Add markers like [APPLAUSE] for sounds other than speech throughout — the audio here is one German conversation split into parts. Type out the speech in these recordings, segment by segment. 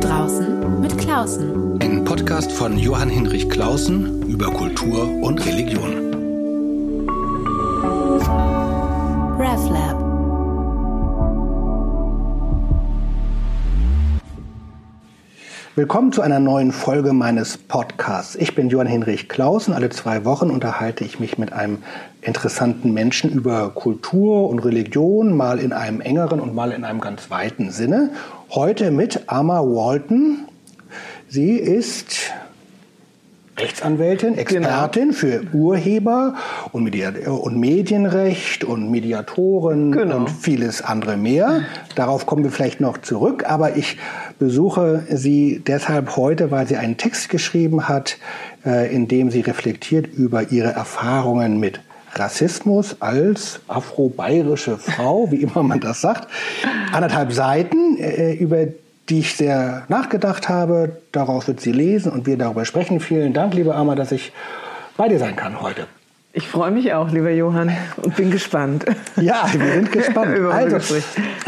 draußen mit Klausen. Ein Podcast von Johann Hinrich Klausen über Kultur und Religion. RevLab. Willkommen zu einer neuen Folge meines Podcasts. Ich bin Johann Hinrich Klausen. Alle zwei Wochen unterhalte ich mich mit einem interessanten Menschen über Kultur und Religion, mal in einem engeren und mal in einem ganz weiten Sinne. Heute mit Amma Walton. Sie ist Rechtsanwältin, Expertin genau. für Urheber und, Medi und, Medienrecht und Mediatoren genau. und vieles andere mehr. Darauf kommen wir vielleicht noch zurück, aber ich besuche sie deshalb heute, weil sie einen Text geschrieben hat, äh, in dem sie reflektiert über ihre Erfahrungen mit Rassismus als afro-bayerische Frau, wie immer man das sagt. Anderthalb Seiten, äh, über die ich sehr nachgedacht habe. Daraus wird sie lesen und wir darüber sprechen. Vielen Dank, liebe Amma, dass ich bei dir sein kann heute. Ich freue mich auch, lieber Johann, und bin gespannt. Ja, wir sind [LAUGHS] gespannt. also,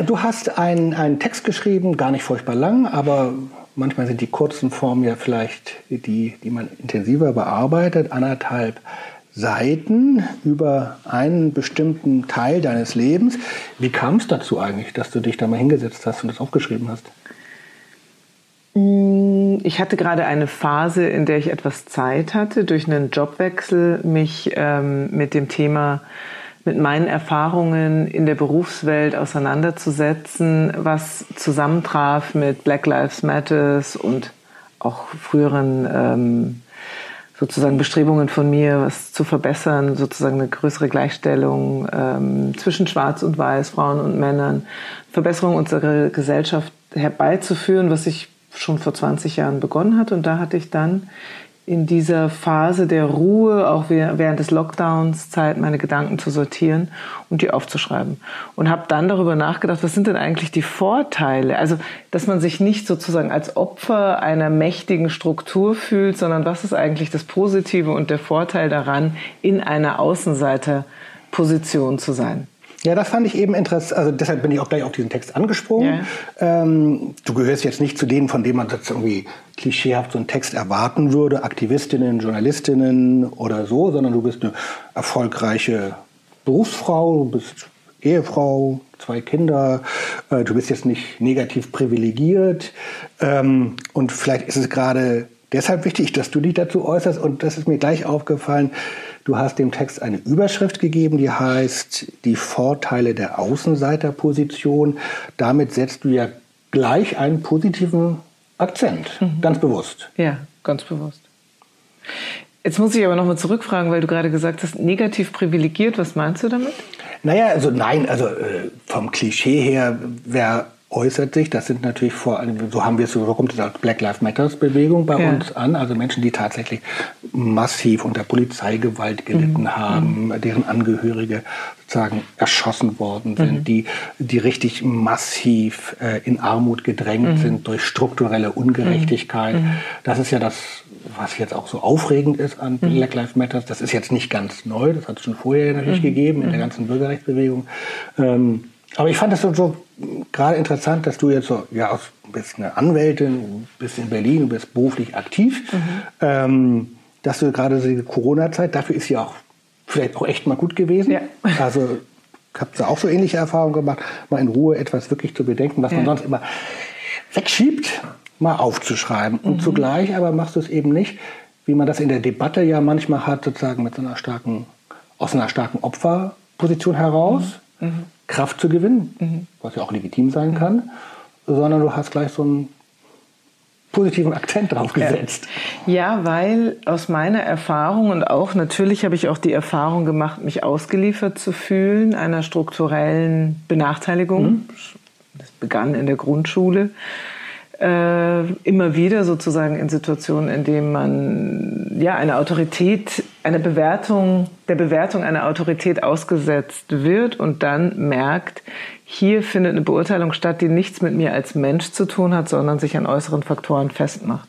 du hast einen, einen Text geschrieben, gar nicht furchtbar lang, aber manchmal sind die kurzen Formen ja vielleicht die, die man intensiver bearbeitet. Anderthalb Seiten über einen bestimmten Teil deines Lebens. Wie kam es dazu eigentlich, dass du dich da mal hingesetzt hast und das aufgeschrieben hast? Mm, ich hatte gerade eine Phase, in der ich etwas Zeit hatte, durch einen Jobwechsel mich ähm, mit dem Thema, mit meinen Erfahrungen in der Berufswelt auseinanderzusetzen, was zusammentraf mit Black Lives Matters und auch früheren ähm, sozusagen Bestrebungen von mir, was zu verbessern, sozusagen eine größere Gleichstellung ähm, zwischen Schwarz und Weiß, Frauen und Männern, Verbesserung unserer Gesellschaft herbeizuführen, was ich schon vor 20 Jahren begonnen hat. Und da hatte ich dann in dieser Phase der Ruhe, auch während des Lockdowns, Zeit, meine Gedanken zu sortieren und die aufzuschreiben. Und habe dann darüber nachgedacht, was sind denn eigentlich die Vorteile? Also, dass man sich nicht sozusagen als Opfer einer mächtigen Struktur fühlt, sondern was ist eigentlich das Positive und der Vorteil daran, in einer Außenseiterposition zu sein? Ja, das fand ich eben interessant. Also deshalb bin ich auch gleich auf diesen Text angesprungen. Ja. Ähm, du gehörst jetzt nicht zu denen, von denen man jetzt irgendwie klischeehaft so einen Text erwarten würde, Aktivistinnen, Journalistinnen oder so, sondern du bist eine erfolgreiche Berufsfrau, du bist Ehefrau, zwei Kinder, äh, du bist jetzt nicht negativ privilegiert ähm, und vielleicht ist es gerade deshalb wichtig, dass du dich dazu äußerst und das ist mir gleich aufgefallen Du hast dem Text eine Überschrift gegeben, die heißt Die Vorteile der Außenseiterposition. Damit setzt du ja gleich einen positiven Akzent, mhm. ganz bewusst. Ja, ganz bewusst. Jetzt muss ich aber nochmal zurückfragen, weil du gerade gesagt hast, negativ privilegiert, was meinst du damit? Naja, also nein, also äh, vom Klischee her, wer äußert sich. Das sind natürlich vor allem, so haben wir es, so kommt es als Black Lives Matters Bewegung bei ja. uns an. Also Menschen, die tatsächlich massiv unter Polizeigewalt gelitten mhm. haben, mhm. deren Angehörige sozusagen erschossen worden sind, mhm. die, die richtig massiv äh, in Armut gedrängt mhm. sind durch strukturelle Ungerechtigkeit. Mhm. Das ist ja das, was jetzt auch so aufregend ist an mhm. Black Lives Matters. Das ist jetzt nicht ganz neu, das hat es schon vorher natürlich gegeben in der ganzen Bürgerrechtsbewegung. Ähm, aber ich fand das so, so gerade interessant, dass du jetzt so, ja, du bist eine Anwältin, bist in Berlin, du bist beruflich aktiv, mhm. ähm, dass du gerade diese Corona-Zeit, dafür ist ja auch vielleicht auch echt mal gut gewesen. Ja. [LAUGHS] Also habt ihr auch so ähnliche Erfahrungen gemacht, mal in Ruhe etwas wirklich zu bedenken, was ja. man sonst immer wegschiebt, mal aufzuschreiben. Und mhm. zugleich aber machst du es eben nicht, wie man das in der Debatte ja manchmal hat, sozusagen mit so einer starken, aus einer starken Opferposition heraus. Mhm. Mhm. Kraft zu gewinnen, mhm. was ja auch legitim sein kann, sondern du hast gleich so einen positiven Akzent drauf gesetzt. Ja, weil aus meiner Erfahrung und auch natürlich habe ich auch die Erfahrung gemacht, mich ausgeliefert zu fühlen einer strukturellen Benachteiligung. Mhm. Das begann in der Grundschule äh, immer wieder sozusagen in Situationen, in denen man ja eine Autorität, eine Bewertung, der Bewertung einer Autorität ausgesetzt wird und dann merkt, hier findet eine Beurteilung statt, die nichts mit mir als Mensch zu tun hat, sondern sich an äußeren Faktoren festmacht.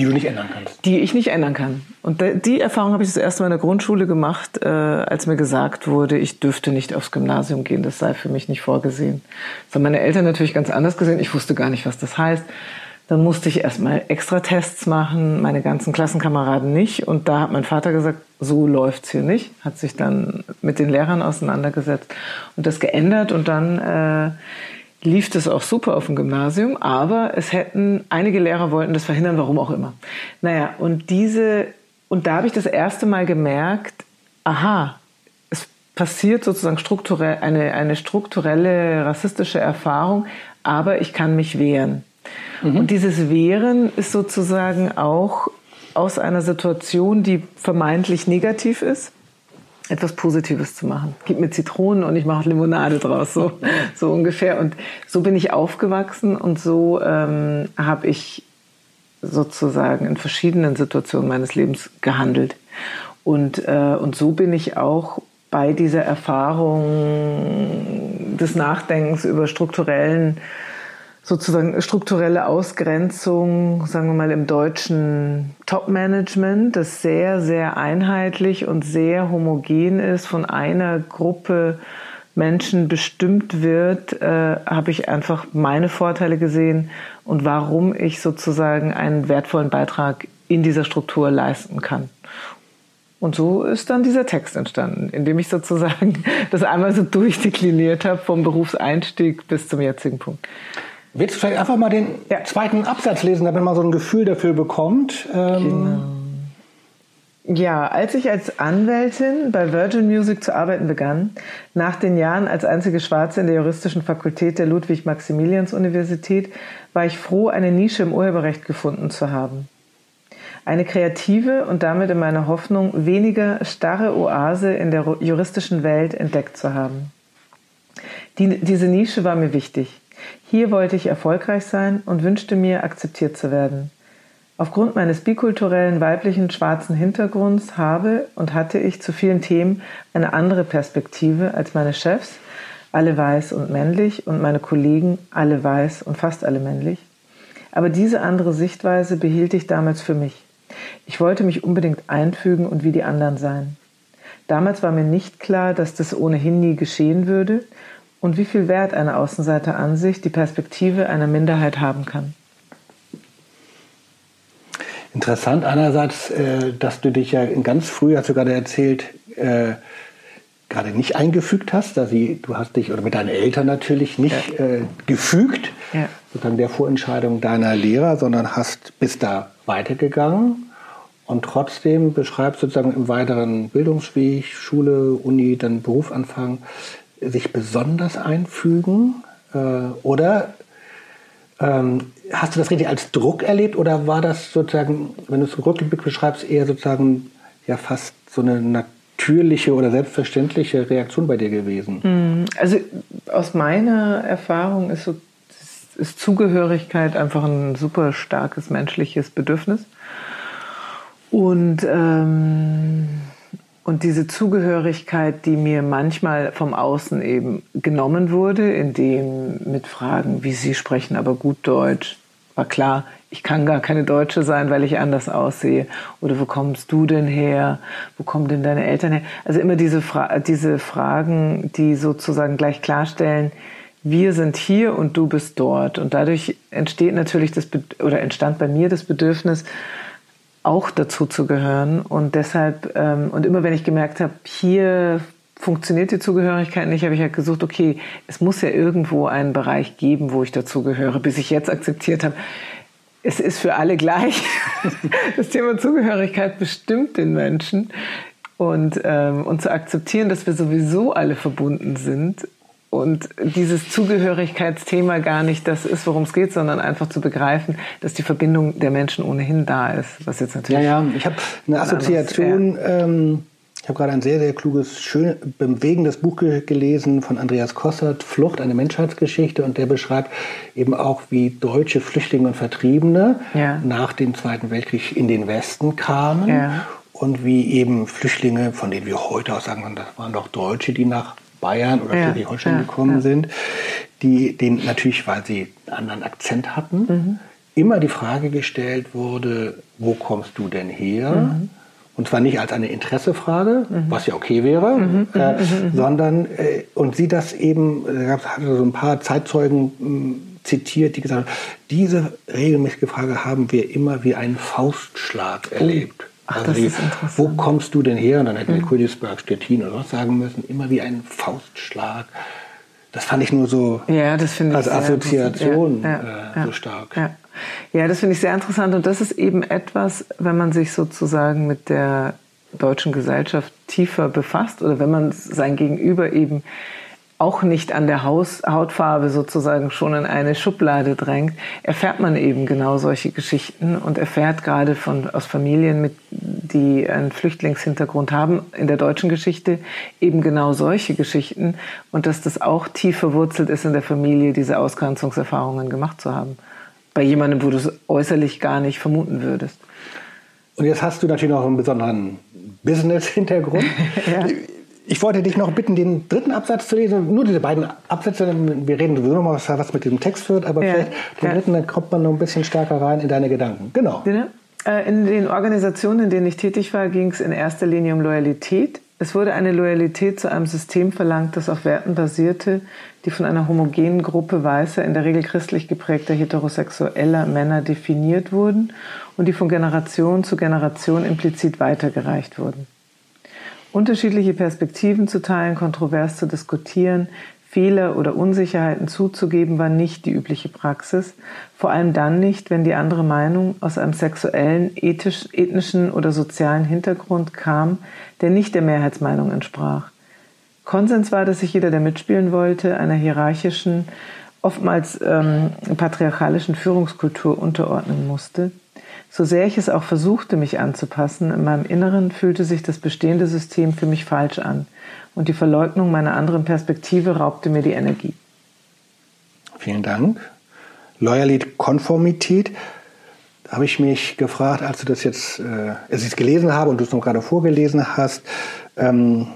Die du nicht ändern kannst. Die ich nicht ändern kann. Und die Erfahrung habe ich das erste Mal in der Grundschule gemacht, äh, als mir gesagt wurde, ich dürfte nicht aufs Gymnasium gehen, das sei für mich nicht vorgesehen. Das haben meine Eltern natürlich ganz anders gesehen. Ich wusste gar nicht, was das heißt. Dann musste ich erstmal extra Tests machen, meine ganzen Klassenkameraden nicht. Und da hat mein Vater gesagt, so läuft's hier nicht. Hat sich dann mit den Lehrern auseinandergesetzt und das geändert. Und dann äh, lief das auch super auf dem Gymnasium. Aber es hätten, einige Lehrer wollten das verhindern, warum auch immer. Naja, und diese, und da habe ich das erste Mal gemerkt, aha, es passiert sozusagen strukturell, eine, eine strukturelle rassistische Erfahrung, aber ich kann mich wehren. Mhm. Und dieses Wehren ist sozusagen auch aus einer Situation, die vermeintlich negativ ist, etwas Positives zu machen. Gib mir Zitronen und ich mache Limonade draus, so, so ungefähr. Und so bin ich aufgewachsen und so ähm, habe ich sozusagen in verschiedenen Situationen meines Lebens gehandelt. Und, äh, und so bin ich auch bei dieser Erfahrung des Nachdenkens über strukturellen sozusagen strukturelle Ausgrenzung, sagen wir mal im deutschen Top-Management, das sehr, sehr einheitlich und sehr homogen ist, von einer Gruppe Menschen bestimmt wird, äh, habe ich einfach meine Vorteile gesehen und warum ich sozusagen einen wertvollen Beitrag in dieser Struktur leisten kann. Und so ist dann dieser Text entstanden, indem ich sozusagen [LAUGHS] das einmal so durchdekliniert habe vom Berufseinstieg bis zum jetzigen Punkt. Willst du vielleicht einfach mal den ja. zweiten Absatz lesen, damit man so ein Gefühl dafür bekommt? Ähm genau. Ja, als ich als Anwältin bei Virgin Music zu arbeiten begann, nach den Jahren als einzige Schwarze in der juristischen Fakultät der Ludwig-Maximilians-Universität, war ich froh, eine Nische im Urheberrecht gefunden zu haben. Eine kreative und damit in meiner Hoffnung weniger starre Oase in der juristischen Welt entdeckt zu haben. Die, diese Nische war mir wichtig. Hier wollte ich erfolgreich sein und wünschte mir, akzeptiert zu werden. Aufgrund meines bikulturellen weiblichen schwarzen Hintergrunds habe und hatte ich zu vielen Themen eine andere Perspektive als meine Chefs, alle weiß und männlich, und meine Kollegen, alle weiß und fast alle männlich. Aber diese andere Sichtweise behielt ich damals für mich. Ich wollte mich unbedingt einfügen und wie die anderen sein. Damals war mir nicht klar, dass das ohnehin nie geschehen würde und wie viel Wert eine Außenseiteransicht die Perspektive einer Minderheit haben kann. Interessant einerseits, äh, dass du dich ja ganz früh, hast du gerade erzählt, äh, gerade nicht eingefügt hast. Da sie, du hast dich, oder mit deinen Eltern natürlich, nicht ja. äh, gefügt, ja. sozusagen der Vorentscheidung deiner Lehrer, sondern hast bis da weitergegangen und trotzdem beschreibst sozusagen im weiteren Bildungsweg, Schule, Uni, dann Beruf anfangen, sich besonders einfügen? Äh, oder ähm, hast du das richtig als Druck erlebt oder war das sozusagen, wenn du es rückblickend beschreibst, eher sozusagen ja fast so eine natürliche oder selbstverständliche Reaktion bei dir gewesen? Hm, also aus meiner Erfahrung ist, so, ist Zugehörigkeit einfach ein super starkes menschliches Bedürfnis. Und ähm, und diese Zugehörigkeit, die mir manchmal vom Außen eben genommen wurde, indem mit Fragen, wie Sie sprechen aber gut Deutsch, war klar, ich kann gar keine Deutsche sein, weil ich anders aussehe. Oder wo kommst du denn her? Wo kommen denn deine Eltern her? Also immer diese, Fra diese Fragen, die sozusagen gleich klarstellen, wir sind hier und du bist dort. Und dadurch entsteht natürlich das, oder entstand bei mir das Bedürfnis, auch dazu zu gehören. Und deshalb, ähm, und immer wenn ich gemerkt habe, hier funktioniert die Zugehörigkeit nicht, habe ich halt gesucht, okay, es muss ja irgendwo einen Bereich geben, wo ich dazugehöre, bis ich jetzt akzeptiert habe, es ist für alle gleich. [LAUGHS] Das Thema Zugehörigkeit bestimmt den Menschen. Und, ähm, und zu akzeptieren, dass wir sowieso alle verbunden sind und dieses Zugehörigkeitsthema gar nicht das ist, worum es geht, sondern einfach zu begreifen, dass die Verbindung der Menschen ohnehin da ist. Was jetzt natürlich. Ja, ja. Ich habe eine Assoziation. Ähm, ich habe gerade ein sehr, sehr kluges, schön bewegendes Buch gelesen von Andreas Kossert, Flucht, eine Menschheitsgeschichte. Und der beschreibt eben auch, wie deutsche Flüchtlinge und Vertriebene ja. nach dem Zweiten Weltkrieg in den Westen kamen. Ja. Und wie eben Flüchtlinge, von denen wir heute auch sagen, das waren doch Deutsche, die nach Bayern oder ja, Schleswig-Holstein ja, gekommen ja. sind, die den natürlich, weil sie einen anderen Akzent hatten, mhm. immer die Frage gestellt wurde, wo kommst du denn her? Mhm. Und zwar nicht als eine Interessefrage, mhm. was ja okay wäre, mhm. äh, mhm. Mhm. sondern, äh, und sie das eben, da gab es so ein paar Zeitzeugen, zitiert, die gesagt haben, diese regelmäßige Frage haben wir immer wie einen Faustschlag oh. erlebt. Ach, also die, wo kommst du denn her? Und dann hätten wir mhm. Königsberg, Stettin oder was sagen müssen. Immer wie ein Faustschlag. Das fand ich nur so ja, das als Assoziation ja, ja, äh, so stark. Ja, ja das finde ich sehr interessant. Und das ist eben etwas, wenn man sich sozusagen mit der deutschen Gesellschaft tiefer befasst oder wenn man sein Gegenüber eben auch nicht an der Haus, Hautfarbe sozusagen schon in eine Schublade drängt, erfährt man eben genau solche Geschichten und erfährt gerade von, aus Familien, mit, die einen Flüchtlingshintergrund haben in der deutschen Geschichte, eben genau solche Geschichten und dass das auch tief verwurzelt ist in der Familie, diese Ausgrenzungserfahrungen gemacht zu haben. Bei jemandem, wo du es äußerlich gar nicht vermuten würdest. Und jetzt hast du natürlich noch einen besonderen Business-Hintergrund. [LAUGHS] ja. Ich wollte dich noch bitten, den dritten Absatz zu lesen. Nur diese beiden Absätze. Wir reden sowieso noch mal, was, was mit dem Text wird, aber ja, vielleicht den ja. dritten, dann kommt man noch ein bisschen stärker rein in deine Gedanken. Genau. Äh, in den Organisationen, in denen ich tätig war, ging es in erster Linie um Loyalität. Es wurde eine Loyalität zu einem System verlangt, das auf Werten basierte, die von einer homogenen Gruppe weißer, in der Regel christlich geprägter heterosexueller Männer definiert wurden und die von Generation zu Generation implizit weitergereicht wurden. Unterschiedliche Perspektiven zu teilen, kontrovers zu diskutieren, Fehler oder Unsicherheiten zuzugeben, war nicht die übliche Praxis, vor allem dann nicht, wenn die andere Meinung aus einem sexuellen, ethisch, ethnischen oder sozialen Hintergrund kam, der nicht der Mehrheitsmeinung entsprach. Konsens war, dass sich jeder, der mitspielen wollte, einer hierarchischen, oftmals ähm, patriarchalischen Führungskultur unterordnen musste, so sehr ich es auch versuchte, mich anzupassen, in meinem Inneren fühlte sich das bestehende System für mich falsch an und die Verleugnung meiner anderen Perspektive raubte mir die Energie. Vielen Dank. Loyalität, Konformität. Da habe ich mich gefragt, als du das jetzt, äh, als ich es gelesen habe und du es noch gerade vorgelesen hast, ähm,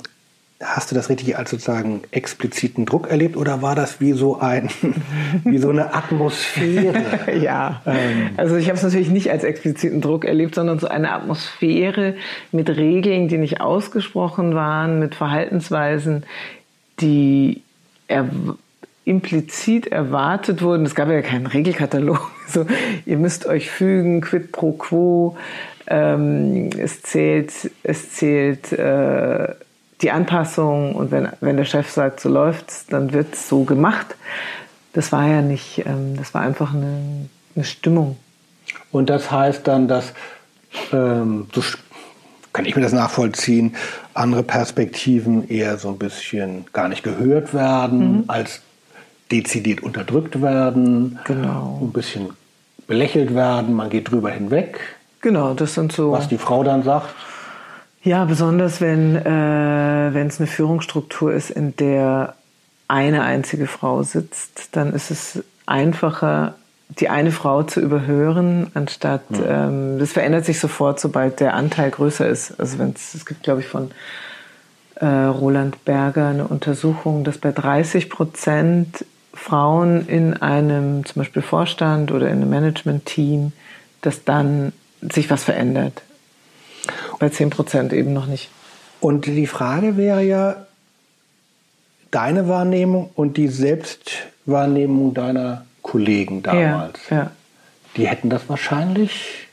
Hast du das richtig als sozusagen expliziten Druck erlebt oder war das wie so ein, [LAUGHS] wie so eine Atmosphäre? [LAUGHS] ja, ähm. also ich habe es natürlich nicht als expliziten Druck erlebt, sondern so eine Atmosphäre mit Regeln, die nicht ausgesprochen waren, mit Verhaltensweisen, die er implizit erwartet wurden. Es gab ja keinen Regelkatalog. [LAUGHS] So, ihr müsst euch fügen, quid pro quo. Ähm, es zählt, es zählt äh, die Anpassung und wenn, wenn der Chef sagt, so läuft's, dann wird's so gemacht. Das war ja nicht, ähm, das war einfach eine, eine Stimmung. Und das heißt dann, dass, ähm, so kann ich mir das nachvollziehen, andere Perspektiven eher so ein bisschen gar nicht gehört werden, mhm. als dezidiert unterdrückt werden, genau. ein bisschen belächelt werden, man geht drüber hinweg. Genau, das sind so. Was die Frau dann sagt. Ja, besonders wenn äh, es eine Führungsstruktur ist, in der eine einzige Frau sitzt, dann ist es einfacher, die eine Frau zu überhören, anstatt mhm. ähm, das verändert sich sofort, sobald der Anteil größer ist. Also wenn es gibt, glaube ich, von äh, Roland Berger eine Untersuchung, dass bei 30 Prozent Frauen in einem zum Beispiel Vorstand oder in einem Management-Team, dass dann sich was verändert. Bei 10 Prozent eben noch nicht. Und die Frage wäre ja, deine Wahrnehmung und die Selbstwahrnehmung deiner Kollegen damals. Ja, ja. Die hätten das wahrscheinlich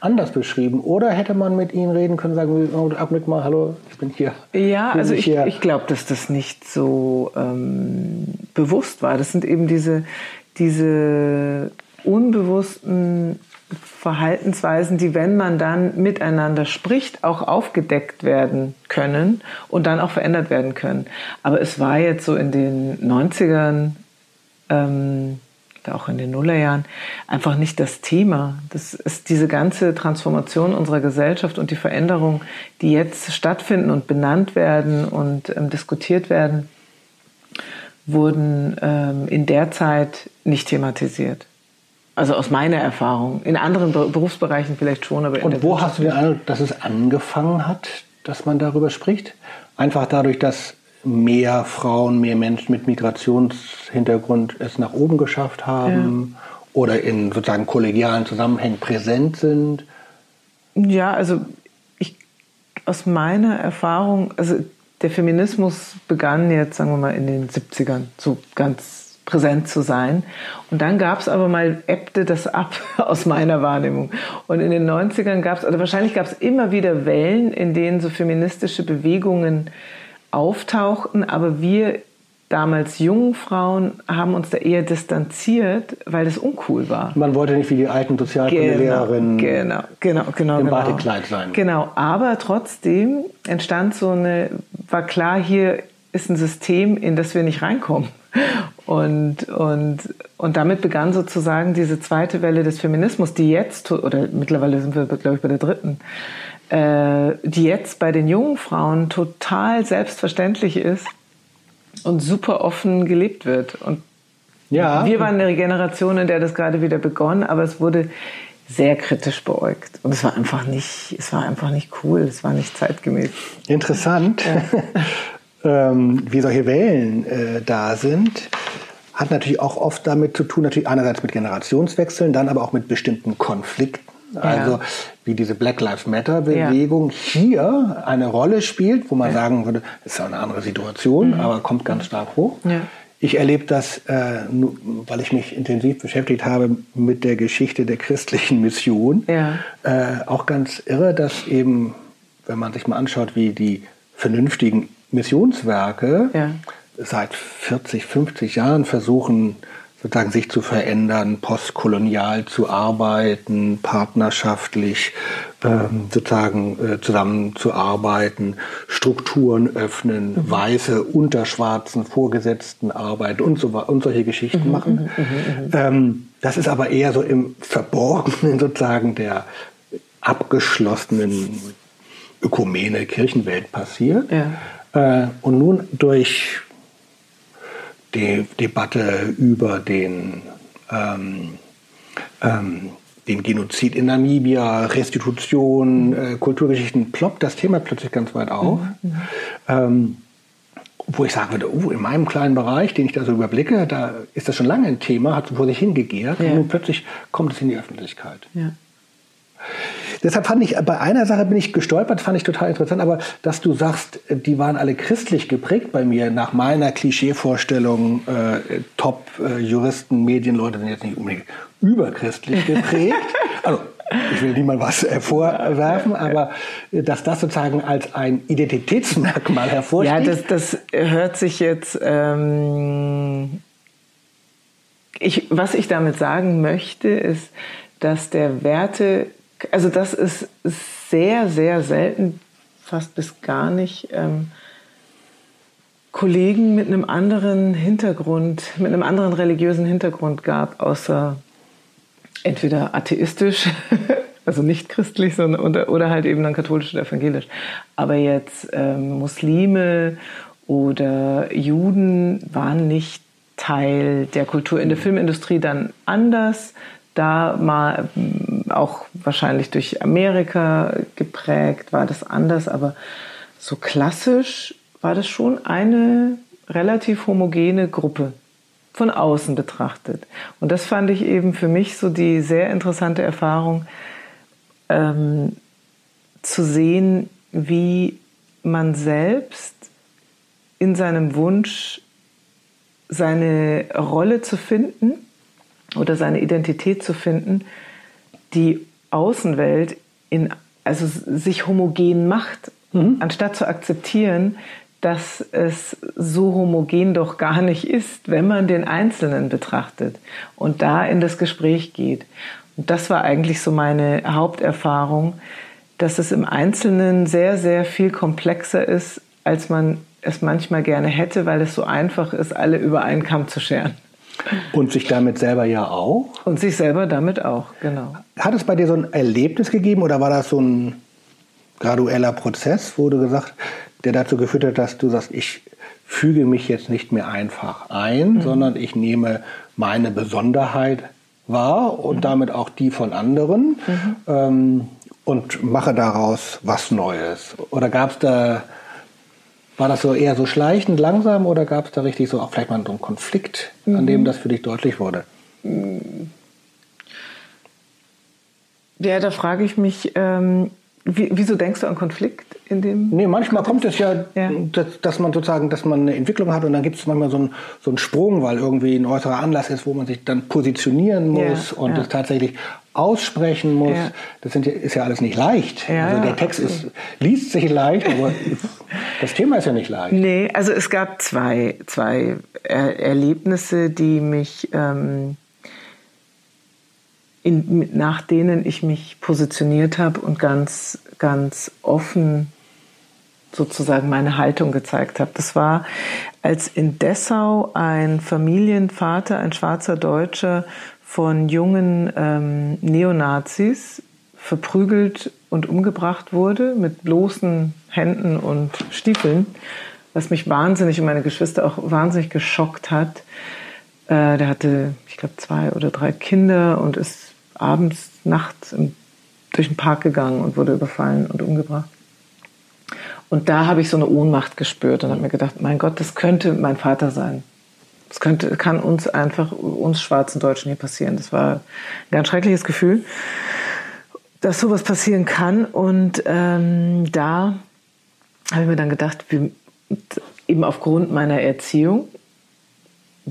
anders beschrieben. Oder hätte man mit ihnen reden können, sagen, oh, Abnick mal, hallo, ich bin hier. Ja, also ich, ich glaube, dass das nicht so ähm, bewusst war. Das sind eben diese, diese unbewussten Verhaltensweisen, die, wenn man dann miteinander spricht, auch aufgedeckt werden können und dann auch verändert werden können. Aber es war jetzt so in den 90ern, ähm, auch in den Nullerjahren, einfach nicht das Thema. Das ist diese ganze Transformation unserer Gesellschaft und die Veränderung, die jetzt stattfinden und benannt werden und ähm, diskutiert werden, wurden ähm, in der Zeit nicht thematisiert. Also aus meiner Erfahrung. In anderen Berufsbereichen vielleicht schon, aber Und wo hast du den Eindruck, dass es angefangen hat, dass man darüber spricht? Einfach dadurch, dass mehr Frauen, mehr Menschen mit Migrationshintergrund es nach oben geschafft haben ja. oder in sozusagen kollegialen Zusammenhängen präsent sind? Ja, also ich aus meiner Erfahrung, also der Feminismus begann jetzt, sagen wir mal, in den 70ern, so ganz präsent zu sein. Und dann gab es aber mal, ebbte das ab [LAUGHS] aus meiner Wahrnehmung. Und in den 90ern gab es, also wahrscheinlich gab es immer wieder Wellen, in denen so feministische Bewegungen auftauchten, aber wir damals jungen Frauen haben uns da eher distanziert, weil es uncool war. Man wollte nicht wie die alten Sozialkunde-Lehrerinnen genau, genau, genau, genau, im genau. Badekleid sein. Genau, aber trotzdem entstand so eine, war klar, hier ist ein System, in das wir nicht reinkommen. Und, und, und damit begann sozusagen diese zweite Welle des Feminismus, die jetzt, oder mittlerweile sind wir, glaube ich, bei der dritten, äh, die jetzt bei den jungen Frauen total selbstverständlich ist und super offen gelebt wird. Und ja. wir waren eine Generation, in der das gerade wieder begonnen, aber es wurde sehr kritisch beäugt. Und es war einfach nicht, es war einfach nicht cool, es war nicht zeitgemäß. Interessant. Ja. [LAUGHS] ähm, wie solche Wellen äh, da sind, hat natürlich auch oft damit zu tun, natürlich einerseits mit Generationswechseln, dann aber auch mit bestimmten Konflikten. Also ja. wie diese Black Lives Matter Bewegung ja. hier eine Rolle spielt, wo man ja. sagen würde, ist eine andere Situation, mhm. aber kommt ganz stark hoch. Ich erlebe das, äh, weil ich mich intensiv beschäftigt habe mit der Geschichte der christlichen Mission, äh, auch ganz irre, dass eben, wenn man sich mal anschaut, wie die vernünftigen Missionswerke ja. seit 40, 50 Jahren versuchen, sozusagen sich zu verändern, postkolonial zu arbeiten, partnerschaftlich ähm, sozusagen äh, zusammenzuarbeiten, Strukturen öffnen, mhm. weiße unter schwarzen Vorgesetzten arbeiten und so und solche Geschichten mhm, machen. Mhm, mhm, mhm, ähm, das ist aber eher so im Verborgenen [LAUGHS] sozusagen der abgeschlossenen Ökumene Kirchenwelt passiert. Ja. Äh, und nun durch die Debatte über den, ähm, ähm, den Genozid in Namibia, Restitution, äh, Kulturgeschichten, ploppt das Thema plötzlich ganz weit auf. Mhm. Ähm, wo ich sagen würde, oh, in meinem kleinen Bereich, den ich da so überblicke, da ist das schon lange ein Thema, hat so vor sich hingegehrt ja. und nun plötzlich kommt es in die Öffentlichkeit. Ja. Deshalb fand ich, bei einer Sache bin ich gestolpert, fand ich total interessant, aber dass du sagst, die waren alle christlich geprägt bei mir, nach meiner Klischeevorstellung, äh, Top-Juristen, äh, Medienleute sind jetzt nicht unbedingt überchristlich geprägt. [LAUGHS] also, ich will niemand was hervorwerfen, aber dass das sozusagen als ein Identitätsmerkmal hervorsteht. Ja, das, das hört sich jetzt. Ähm ich, was ich damit sagen möchte, ist, dass der Werte also das ist sehr, sehr selten, fast bis gar nicht. Ähm, Kollegen mit einem anderen Hintergrund, mit einem anderen religiösen Hintergrund gab, außer entweder atheistisch, [LAUGHS] also nicht christlich, sondern oder, oder halt eben dann katholisch oder evangelisch. Aber jetzt ähm, Muslime oder Juden waren nicht Teil der Kultur in der Filmindustrie dann anders da mal auch wahrscheinlich durch Amerika geprägt, war das anders, aber so klassisch war das schon eine relativ homogene Gruppe von außen betrachtet. Und das fand ich eben für mich so die sehr interessante Erfahrung, ähm, zu sehen, wie man selbst in seinem Wunsch, seine Rolle zu finden, oder seine Identität zu finden, die Außenwelt in, also sich homogen macht, mhm. anstatt zu akzeptieren, dass es so homogen doch gar nicht ist, wenn man den Einzelnen betrachtet und da in das Gespräch geht. Und das war eigentlich so meine Haupterfahrung, dass es im Einzelnen sehr, sehr viel komplexer ist, als man es manchmal gerne hätte, weil es so einfach ist, alle über einen Kamm zu scheren. Und sich damit selber ja auch. Und sich selber damit auch, genau. Hat es bei dir so ein Erlebnis gegeben oder war das so ein gradueller Prozess, wo du gesagt, der dazu geführt hat, dass du sagst, ich füge mich jetzt nicht mehr einfach ein, mhm. sondern ich nehme meine Besonderheit wahr und mhm. damit auch die von anderen mhm. ähm, und mache daraus was Neues? Oder gab es da war das so eher so schleichend, langsam oder gab es da richtig so auch vielleicht mal so einen Konflikt, mhm. an dem mhm. das für dich deutlich wurde? Ja, da frage ich mich, ähm, wieso denkst du an Konflikt in dem? Nee, manchmal kommt es ja, ja. Dass, dass, man sozusagen, dass man eine Entwicklung hat und dann gibt es manchmal so einen, so einen Sprung, weil irgendwie ein äußerer Anlass ist, wo man sich dann positionieren muss ja, und ja. das tatsächlich aussprechen muss. Das sind, ist ja alles nicht leicht. also der Text ist, liest sich leicht, aber [LAUGHS] das Thema ist ja nicht leicht. Nee, also es gab zwei, zwei er Erlebnisse, die mich... Ähm, in, nach denen ich mich positioniert habe und ganz, ganz offen sozusagen meine Haltung gezeigt habe. Das war, als in Dessau ein Familienvater, ein schwarzer Deutscher, von jungen ähm, Neonazis verprügelt und umgebracht wurde mit bloßen Händen und Stiefeln, was mich wahnsinnig und meine Geschwister auch wahnsinnig geschockt hat. Äh, der hatte, ich glaube, zwei oder drei Kinder und ist abends, nachts im, durch den Park gegangen und wurde überfallen und umgebracht. Und da habe ich so eine Ohnmacht gespürt und habe mir gedacht, mein Gott, das könnte mein Vater sein. Das könnte, kann uns einfach, uns schwarzen Deutschen hier passieren. Das war ein ganz schreckliches Gefühl, dass sowas passieren kann. Und ähm, da habe ich mir dann gedacht, wie, eben aufgrund meiner Erziehung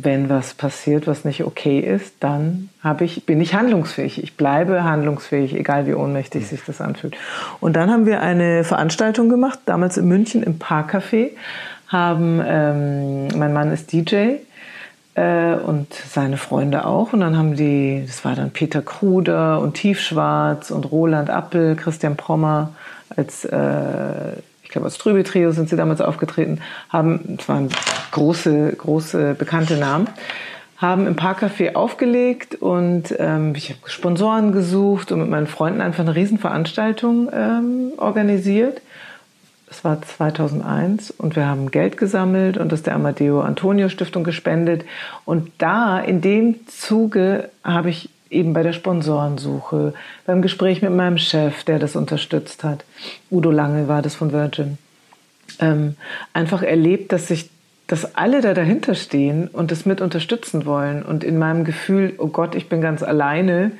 wenn was passiert, was nicht okay ist, dann ich, bin ich handlungsfähig. Ich bleibe handlungsfähig, egal wie ohnmächtig sich das anfühlt. Und dann haben wir eine Veranstaltung gemacht, damals in München im Parkcafé. Haben, ähm, mein Mann ist DJ und seine Freunde auch. Und dann haben die, das war dann Peter Kruder und Tiefschwarz und Roland Appel, Christian Prommer als äh, ich glaube, als Trübe-Trio sind sie damals aufgetreten, haben, es waren große, große bekannte Namen, haben im Parkcafé aufgelegt und ähm, ich habe Sponsoren gesucht und mit meinen Freunden einfach eine Riesenveranstaltung ähm, organisiert. Das war 2001 und wir haben Geld gesammelt und das der Amadeo Antonio Stiftung gespendet. Und da, in dem Zuge, habe ich eben bei der Sponsorensuche, beim Gespräch mit meinem Chef, der das unterstützt hat, Udo Lange war das von Virgin, ähm, einfach erlebt, dass sich dass alle da dahinter stehen und das mit unterstützen wollen. Und in meinem Gefühl, oh Gott, ich bin ganz alleine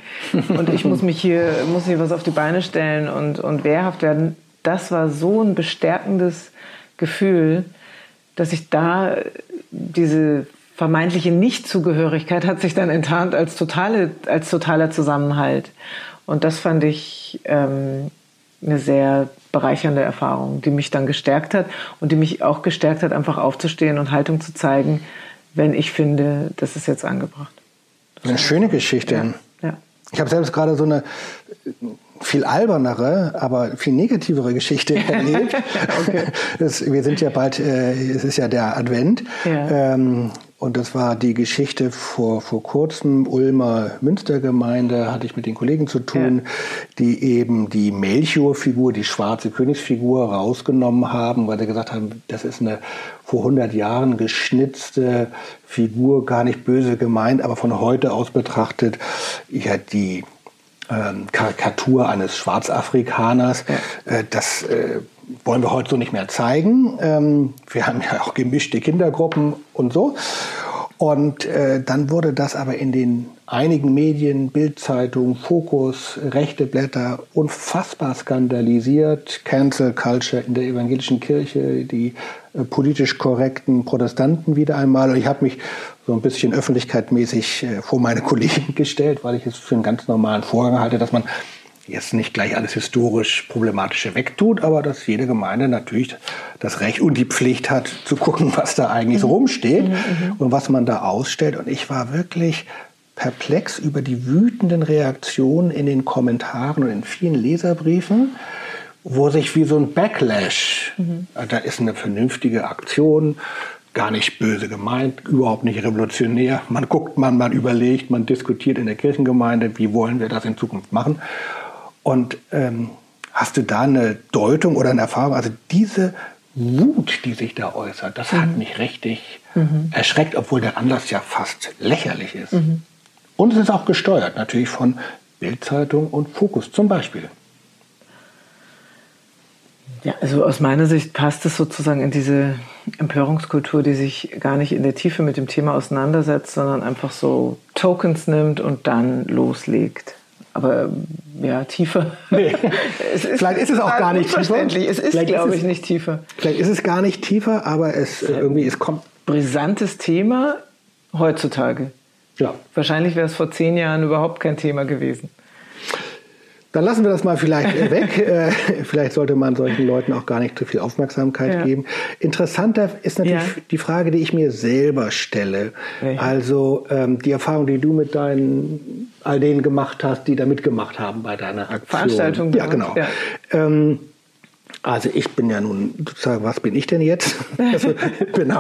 und ich [LAUGHS] muss mich hier, muss hier was auf die Beine stellen und, und wehrhaft werden, das war so ein bestärkendes Gefühl, dass ich da diese vermeintliche Nichtzugehörigkeit hat sich dann enttarnt als, totale, als totaler Zusammenhalt. Und das fand ich ähm, eine sehr bereichernde Erfahrung, die mich dann gestärkt hat und die mich auch gestärkt hat, einfach aufzustehen und Haltung zu zeigen, wenn ich finde, das ist jetzt angebracht. Das eine schöne Geschichte. Ja. ja. Ich habe selbst gerade so eine viel albernere, aber viel negativere Geschichte [LAUGHS] erlebt. okay. das, wir sind ja bald, äh, es ist ja der Advent. Ja. Ähm, und das war die Geschichte vor, vor kurzem, Ulmer Münstergemeinde, hatte ich mit den Kollegen zu tun, ja. die eben die Melchior-Figur, die schwarze Königsfigur rausgenommen haben, weil sie gesagt haben, das ist eine vor 100 Jahren geschnitzte Figur, gar nicht böse gemeint, aber von heute aus betrachtet, ja, die ähm, Karikatur eines Schwarzafrikaners, ja. äh, das äh, wollen wir heute so nicht mehr zeigen. Ähm, wir haben ja auch gemischte Kindergruppen und so. Und äh, dann wurde das aber in den einigen Medien, Bildzeitung, Fokus, rechte Blätter unfassbar skandalisiert. Cancel Culture in der evangelischen Kirche, die äh, politisch korrekten Protestanten wieder einmal. Und ich habe mich so ein bisschen öffentlichkeitmäßig äh, vor meine Kollegen [LAUGHS] gestellt, weil ich es für einen ganz normalen Vorgang halte, dass man jetzt nicht gleich alles historisch Problematische wegtut, aber dass jede Gemeinde natürlich das Recht und die Pflicht hat, zu gucken, was da eigentlich so mhm. rumsteht mhm, mhm. und was man da ausstellt. Und ich war wirklich perplex über die wütenden Reaktionen in den Kommentaren und in vielen Leserbriefen, wo sich wie so ein Backlash, mhm. da ist eine vernünftige Aktion, gar nicht böse gemeint, überhaupt nicht revolutionär. Man guckt, man, man überlegt, man diskutiert in der Kirchengemeinde, wie wollen wir das in Zukunft machen. Und ähm, hast du da eine Deutung oder eine Erfahrung? Also diese Wut, die sich da äußert, das mhm. hat mich richtig mhm. erschreckt, obwohl der Anlass ja fast lächerlich ist. Mhm. Und es ist auch gesteuert, natürlich von Bildzeitung und Fokus zum Beispiel. Ja, also aus meiner Sicht passt es sozusagen in diese Empörungskultur, die sich gar nicht in der Tiefe mit dem Thema auseinandersetzt, sondern einfach so Tokens nimmt und dann loslegt aber ja, tiefer. Nee. [LAUGHS] ist vielleicht ist es auch gar nicht tiefer. Es ist, glaube ich, nicht tiefer. Vielleicht ist es gar nicht tiefer, aber es äh, irgendwie, es kommt. Brisantes Thema heutzutage. Ja. Wahrscheinlich wäre es vor zehn Jahren überhaupt kein Thema gewesen. Dann lassen wir das mal vielleicht äh, weg. [LAUGHS] Äh, vielleicht sollte man solchen Leuten auch gar nicht zu viel Aufmerksamkeit ja. geben. Interessanter ist natürlich ja. die Frage, die ich mir selber stelle. Welche? Also ähm, die Erfahrung, die du mit deinen all denen gemacht hast, die da mitgemacht haben bei deiner Aktion. Veranstaltung. Ja, genau. Ja. Ähm, also ich bin ja nun, was bin ich denn jetzt? [LAUGHS] Also, ich bin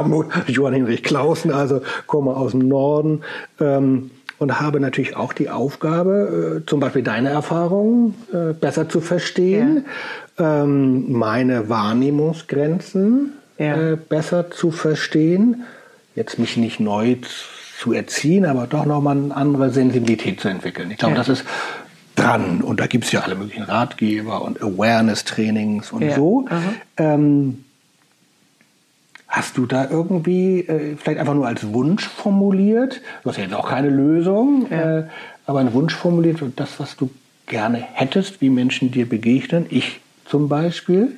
Johann Hinrich Clausen, also komme aus dem Norden. Ähm, und habe natürlich auch die Aufgabe, äh, zum Beispiel deine Erfahrungen äh, besser zu verstehen, ja. ähm, meine Wahrnehmungsgrenzen ja. äh, besser zu verstehen, jetzt mich nicht neu zu erziehen, aber doch nochmal eine andere Sensibilität zu entwickeln. Ich glaube, ja. das ist dran und da gibt es ja alle möglichen Ratgeber und Awareness-Trainings und so. Ähm, Hast du da irgendwie äh, vielleicht einfach nur als Wunsch formuliert? Du hast ja jetzt auch keine Lösung, ja. äh, aber einen Wunsch formuliert und das, was du gerne hättest, wie Menschen dir begegnen. Ich zum Beispiel.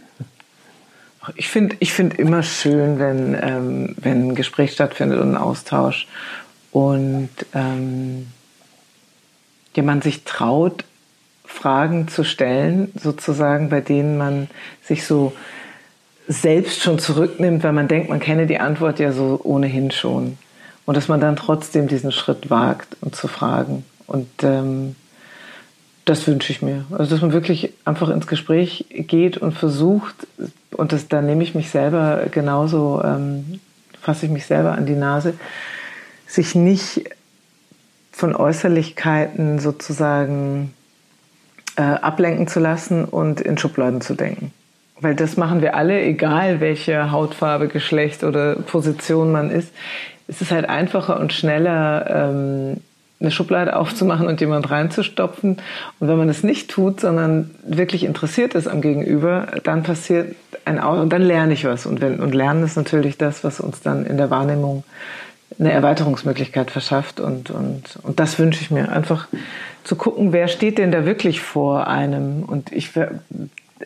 Ich finde ich find immer schön, wenn, ähm, wenn ein Gespräch stattfindet und ein Austausch und ähm, ja, man sich traut, Fragen zu stellen, sozusagen, bei denen man sich so selbst schon zurücknimmt, weil man denkt, man kenne die Antwort ja so ohnehin schon. Und dass man dann trotzdem diesen Schritt wagt und zu fragen. Und ähm, das wünsche ich mir. Also dass man wirklich einfach ins Gespräch geht und versucht, und das, da nehme ich mich selber genauso, ähm, fasse ich mich selber an die Nase, sich nicht von Äußerlichkeiten sozusagen äh, ablenken zu lassen und in Schubladen zu denken. Weil das machen wir alle, egal welche Hautfarbe, Geschlecht oder Position man ist. Es ist halt einfacher und schneller, ähm, eine Schublade aufzumachen und jemand reinzustopfen. Und wenn man es nicht tut, sondern wirklich interessiert ist am Gegenüber, dann passiert ein Aus und dann lerne ich was. Und, wenn, und Lernen ist natürlich das, was uns dann in der Wahrnehmung eine Erweiterungsmöglichkeit verschafft. Und, und, und das wünsche ich mir. Einfach zu gucken, wer steht denn da wirklich vor einem. Und ich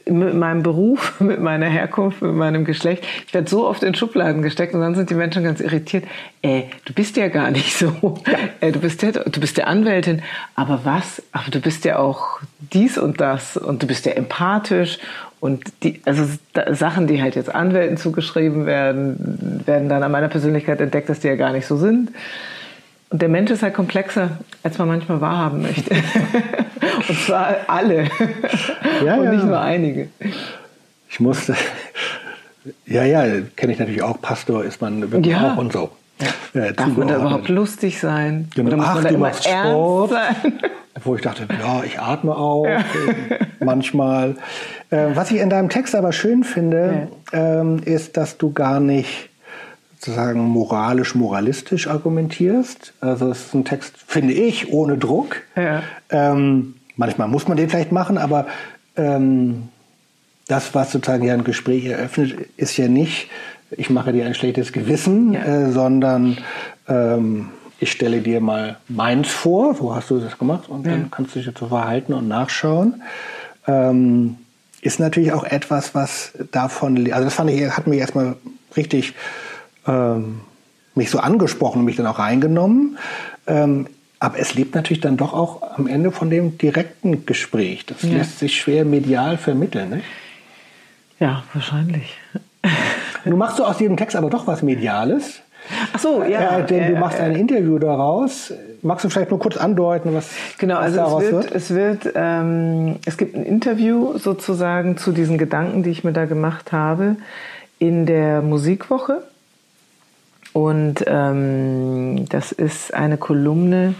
mit meinem Beruf, [LAUGHS] mit meiner Herkunft, mit meinem Geschlecht. Ich werde so oft in Schubladen gesteckt und dann sind die Menschen ganz irritiert. Ey, du bist ja gar nicht so. Ja. [LAUGHS] Ey, du bist ja, du bist ja Anwältin. Aber was? Aber du bist ja auch dies und das und du bist ja empathisch und die, also Sachen, die halt jetzt Anwälten zugeschrieben werden, werden dann an meiner Persönlichkeit entdeckt, dass die ja gar nicht so sind. Und der Mensch ist halt komplexer, als man manchmal wahrhaben möchte. [LAUGHS] und zwar alle. Ja, und nicht nur einige. Ich musste, ja, ja, kenne ich natürlich auch. Pastor ist man wirklich ja. auch und so. Ja, Darf man da überhaupt lustig sein? Genau. Oder muss Ach, man da du machst Sport. Sein? Wo ich dachte, ja, ich atme auch ja. [LAUGHS] manchmal. Äh, was ich in deinem Text aber schön finde, ja. ähm, ist, dass du gar nicht sozusagen moralisch-moralistisch argumentierst. Also es ist ein Text, finde ich, ohne Druck. Ja. Ähm, manchmal muss man den vielleicht machen, aber ähm, das, was sozusagen ja ein Gespräch eröffnet, ist ja nicht, ich mache dir ein schlechtes Gewissen, ja. äh, sondern ähm, ich stelle dir mal meins vor, so hast du das gemacht, und ja. dann kannst du dich dazu verhalten und nachschauen. Ähm, ist natürlich auch etwas, was davon, also das fand ich, hat mich erstmal richtig ähm, mich so angesprochen und mich dann auch reingenommen. Ähm, aber es lebt natürlich dann doch auch am Ende von dem direkten Gespräch. Das ja. lässt sich schwer medial vermitteln. Ne? Ja, wahrscheinlich. [LAUGHS] Nun machst du aus diesem Text aber doch was Mediales. Ach so, ja. Äh, denn du machst ein Interview daraus. Magst du vielleicht nur kurz andeuten, was genau? Was also daraus es wird, wird? es wird, ähm, es gibt ein Interview sozusagen zu diesen Gedanken, die ich mir da gemacht habe, in der Musikwoche. Und ähm, das ist eine Kolumne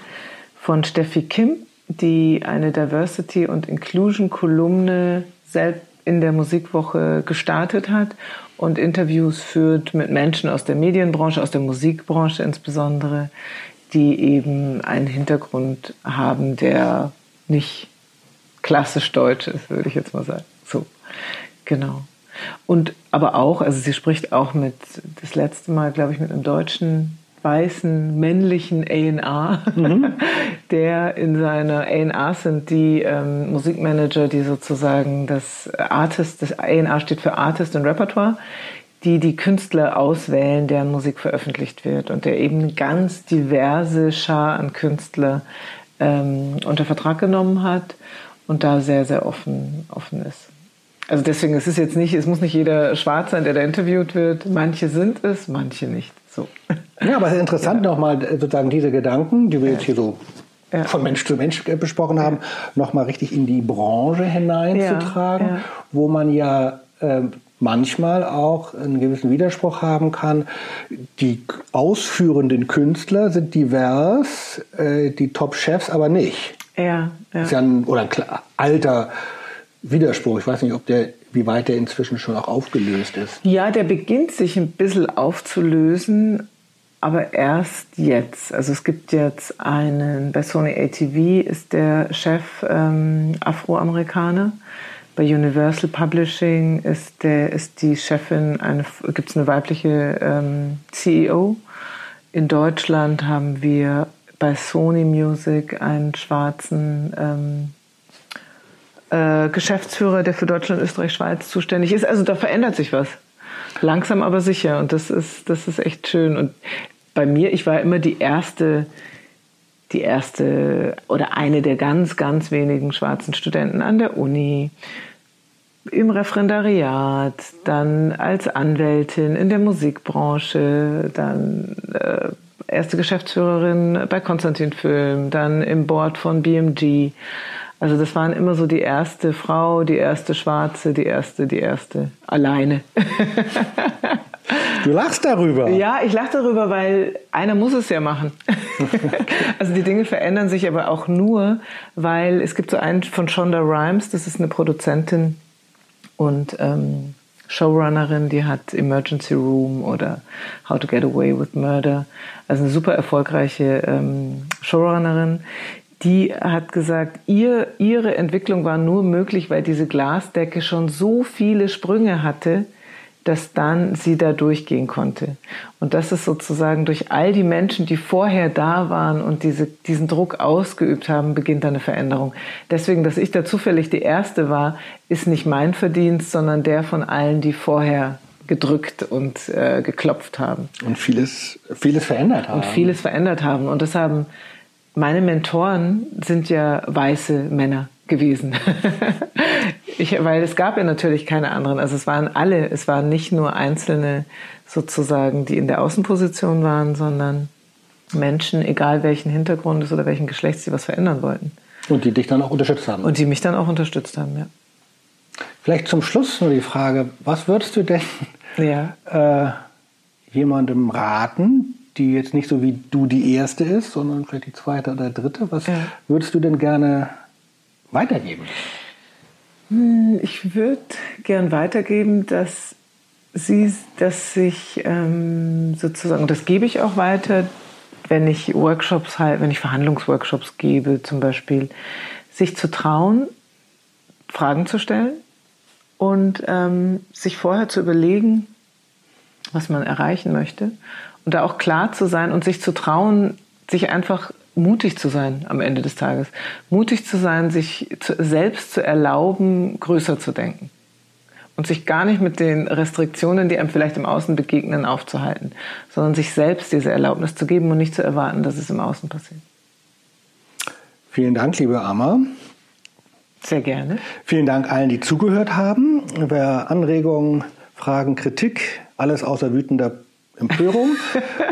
von Steffi Kim, die eine Diversity- und Inclusion-Kolumne selbst in der Musikwoche gestartet hat und Interviews führt mit Menschen aus der Medienbranche, aus der Musikbranche insbesondere, die eben einen Hintergrund haben, der nicht klassisch deutsch ist, würde ich jetzt mal sagen. So, genau. Und aber auch, also sie spricht auch mit, das letzte Mal, glaube ich, mit einem deutschen weißen männlichen A&R, mhm. [LAUGHS] der in seiner A&R sind die ähm, Musikmanager, die sozusagen das Artist, das A&R steht für Artist und Repertoire, die die Künstler auswählen, deren Musik veröffentlicht wird und der eben ganz diverse Schar an Künstler ähm, unter Vertrag genommen hat und da sehr, sehr offen, offen ist. Also deswegen, es ist jetzt nicht, es muss nicht jeder schwarz sein, der da interviewt wird. Manche sind es, manche nicht. So. Ja, aber es ist interessant ja. nochmal sozusagen diese Gedanken, die wir ja. jetzt hier so ja. von Mensch zu Mensch besprochen haben, nochmal richtig in die Branche hineinzutragen, wo man ja äh, manchmal auch einen gewissen Widerspruch haben kann. Die ausführenden Künstler sind divers, äh, die Top-Chefs aber nicht. Ja, ja. Ist ja ein, oder ein alter Widerspruch. Ich weiß nicht, ob der, wie weit der inzwischen schon auch aufgelöst ist. Ja, der beginnt sich ein bisschen aufzulösen, aber erst jetzt. Also es gibt jetzt einen, bei Sony ATV ist der Chef ähm, Afroamerikaner. Bei Universal Publishing ist, der, ist die Chefin, gibt es eine weibliche ähm, CEO. In Deutschland haben wir bei Sony Music einen schwarzen ähm, äh, Geschäftsführer, der für Deutschland, Österreich, Schweiz zuständig ist. Also da verändert sich was. Langsam aber sicher. Und das ist, das ist echt schön. Und bei mir, ich war immer die erste, die erste oder eine der ganz, ganz wenigen schwarzen Studenten an der Uni, im Referendariat, dann als Anwältin in der Musikbranche, dann äh, erste Geschäftsführerin bei Konstantin Film, dann im Board von BMG. Also das waren immer so die erste Frau, die erste Schwarze, die erste, die erste alleine. Du lachst darüber. Ja, ich lache darüber, weil einer muss es ja machen. [LAUGHS] also die Dinge verändern sich aber auch nur, weil es gibt so einen von Shonda Rhimes, das ist eine Produzentin und ähm, Showrunnerin, die hat Emergency Room oder How to Get Away with Murder. Also eine super erfolgreiche ähm, Showrunnerin, die hat gesagt, ihr, ihre Entwicklung war nur möglich, weil diese Glasdecke schon so viele Sprünge hatte, dass dann sie da durchgehen konnte. Und das ist sozusagen durch all die Menschen, die vorher da waren und diese, diesen Druck ausgeübt haben, beginnt eine Veränderung. Deswegen, dass ich da zufällig die Erste war, ist nicht mein Verdienst, sondern der von allen, die vorher gedrückt und äh, geklopft haben. Und vieles, vieles verändert haben. Und vieles verändert haben. Und das haben meine Mentoren sind ja weiße Männer gewesen. [LAUGHS] ich, weil es gab ja natürlich keine anderen. Also es waren alle, es waren nicht nur Einzelne sozusagen, die in der Außenposition waren, sondern Menschen, egal welchen Hintergrundes oder welchen Geschlechts, die was verändern wollten. Und die dich dann auch unterstützt haben. Und die mich dann auch unterstützt haben, ja. Vielleicht zum Schluss nur die Frage, was würdest du denn ja. äh, jemandem raten, die jetzt nicht so wie du die erste ist, sondern vielleicht die zweite oder dritte. Was ja. würdest du denn gerne weitergeben? Hm, ich würde gern weitergeben, dass sie, dass sich ähm, sozusagen, das gebe ich auch weiter, wenn ich Workshops halt, wenn ich Verhandlungsworkshops gebe, zum Beispiel, sich zu trauen, Fragen zu stellen und ähm, sich vorher zu überlegen, was man erreichen möchte und da auch klar zu sein und sich zu trauen, sich einfach mutig zu sein am Ende des Tages. Mutig zu sein, sich zu, selbst zu erlauben, größer zu denken. Und sich gar nicht mit den Restriktionen, die einem vielleicht im Außen begegnen, aufzuhalten, sondern sich selbst diese Erlaubnis zu geben und nicht zu erwarten, dass es im Außen passiert. Vielen Dank, liebe Amma. Sehr gerne. Vielen Dank allen, die zugehört haben. Wer Anregungen, Fragen, Kritik, alles außer wütender Empörung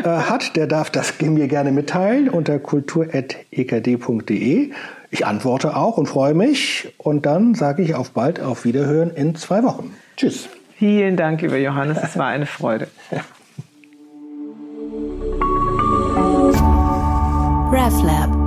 äh, hat, der darf das mir gerne mitteilen unter kultur.ekd.de. E. Ich antworte auch und freue mich. Und dann sage ich auf bald, auf Wiederhören in zwei Wochen. Tschüss. Vielen Dank, lieber Johannes. Es war eine Freude. RefLab